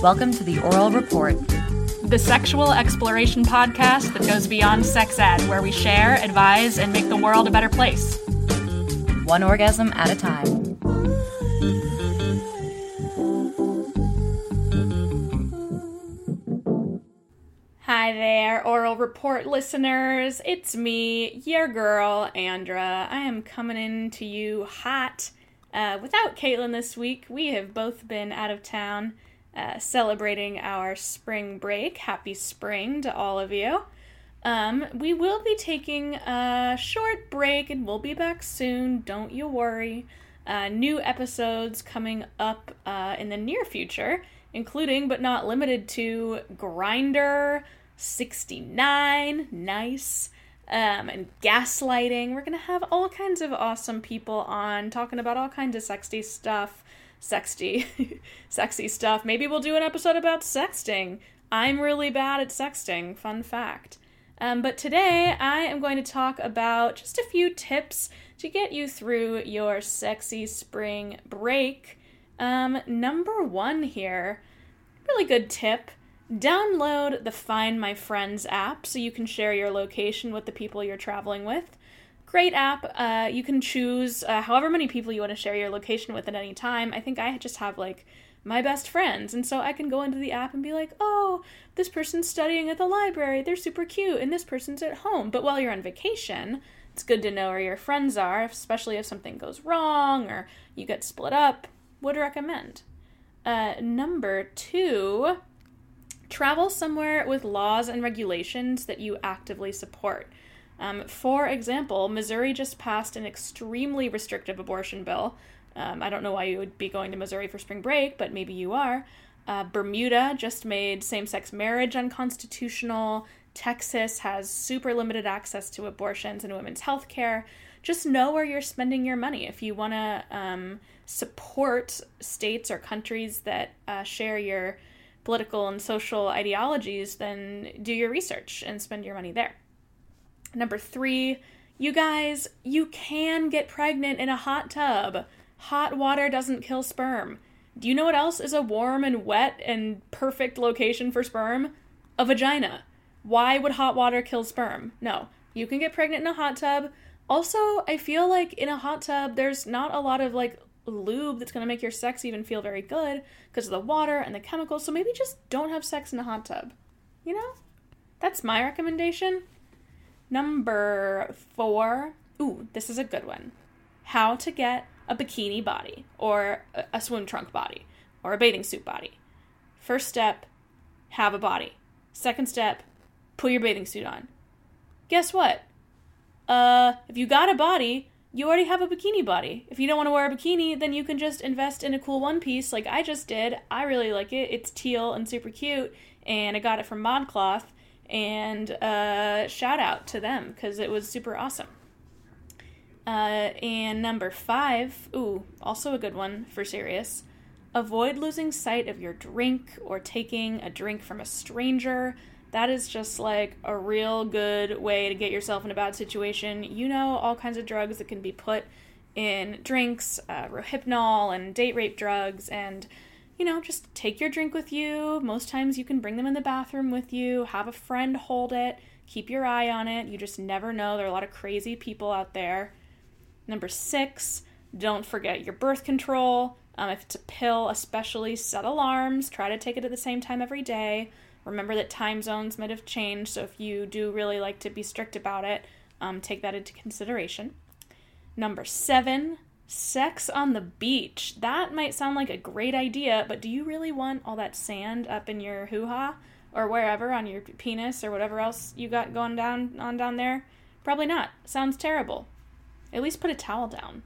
Welcome to the Oral Report, the sexual exploration podcast that goes beyond sex ed, where we share, advise, and make the world a better place. one orgasm at a time. Hi there, Oral Report listeners. It's me, your girl, Andra. I am coming in to you hot. Uh, without Caitlin this week, we have both been out of town uh, celebrating our spring break. Happy spring to all of you. Um, we will be taking a short break and we'll be back soon. Don't you worry. Uh, new episodes coming up uh, in the near future, including but not limited to Grindr 69, nice, um, and gaslighting. We're gonna have all kinds of awesome people on talking about all kinds of sexy stuff. Sexy, sexy stuff. Maybe we'll do an episode about sexting. I'm really bad at sexting. Fun fact. Um, but today I am going to talk about just a few tips to get you through your sexy spring break. Um, number one here, really good tip. Download the Find My Friends app so you can share your location with the people you're traveling with. Great app. Uh, you can choose uh, however many people you want to share your location with at any time. I think I just have like my best friends. And so I can go into the app and be like, oh, this person's studying at the library. They're super cute. And this person's at home. But while you're on vacation, it's good to know where your friends are, especially if something goes wrong or you get split up. Would recommend. Uh, number two, travel somewhere with laws and regulations that you actively support. Um, for example, Missouri just passed an extremely restrictive abortion bill. Um, I don't know why you would be going to Missouri for spring break, but maybe you are. Uh, Bermuda just made same sex marriage unconstitutional. Texas has super limited access to abortions and women's health care. Just know where you're spending your money. If you want to um, support states or countries that uh, share your political and social ideologies, then do your research and spend your money there. Number three, you guys, you can get pregnant in a hot tub. Hot water doesn't kill sperm. Do you know what else is a warm and wet and perfect location for sperm? A vagina. Why would hot water kill sperm? No. You can get pregnant in a hot tub. Also, I feel like in a hot tub, there's not a lot of like lube that's going to make your sex even feel very good because of the water and the chemicals. So maybe just don't have sex in a hot tub. You know? That's my recommendation. Number four. Ooh, this is a good one. How to get a bikini body or a swim trunk body or a bathing suit body. First step, have a body. Second step, put your bathing suit on. Guess what? Uh, if you got a body, you already have a bikini body. If you don't want to wear a bikini, then you can just invest in a cool one piece like I just did. I really like it. It's teal and super cute, and I got it from ModCloth. And uh, shout out to them because it was super awesome. Uh, and number five, ooh, also a good one for serious. Avoid losing sight of your drink or taking a drink from a stranger. That is just like a real good way to get yourself in a bad situation. You know, all kinds of drugs that can be put in drinks, uh, Rohypnol and date rape drugs, and you know, just take your drink with you. Most times you can bring them in the bathroom with you, have a friend hold it, keep your eye on it. You just never know. There are a lot of crazy people out there. Number six, don't forget your birth control. Um, if it's a pill, especially set alarms. Try to take it at the same time every day. Remember that time zones might have changed, so if you do really like to be strict about it, um, take that into consideration. Number seven, sex on the beach. That might sound like a great idea, but do you really want all that sand up in your hoo ha or wherever on your penis or whatever else you got going down on down there? Probably not. Sounds terrible. At least put a towel down.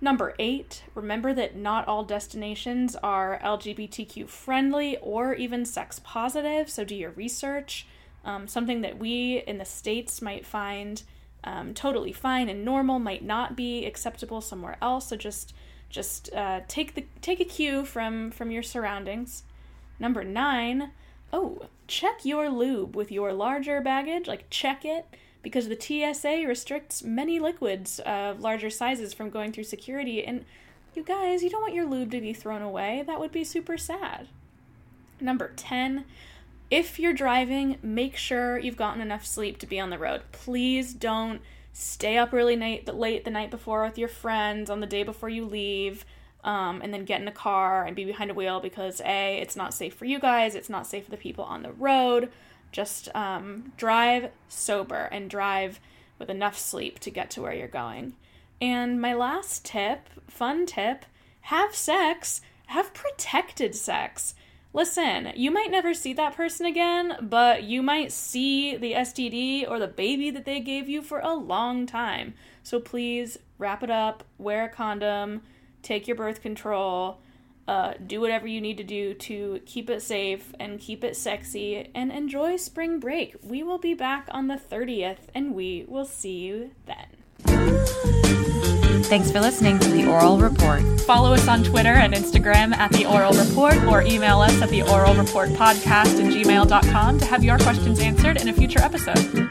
Number eight, remember that not all destinations are LGBTQ friendly or even sex positive, so do your research. Um, something that we in the States might find um, totally fine and normal might not be acceptable somewhere else, so just just uh, take the take a cue from from your surroundings. Number nine, oh, check your lube with your larger baggage, like check it because the TSA restricts many liquids of larger sizes from going through security. And you guys, you don't want your lube to be thrown away. That would be super sad. Number 10, if you're driving, make sure you've gotten enough sleep to be on the road. Please don't stay up really late, late the night before with your friends on the day before you leave. Um, and then get in a car and be behind a wheel because a it's not safe for you guys it's not safe for the people on the road just um, drive sober and drive with enough sleep to get to where you're going and my last tip fun tip have sex have protected sex listen, you might never see that person again, but you might see the STD or the baby that they gave you for a long time. So please wrap it up, wear a condom, take your birth control, uh, do whatever you need to do to keep it safe and keep it sexy, and enjoy spring break. We will be back on the 30th, and we will see you then. Thanks for listening to The Oral Report. Follow us on Twitter and Instagram at The Oral Report or email us at The Oral Report Podcast at gmail.com to have your questions answered in a future episode.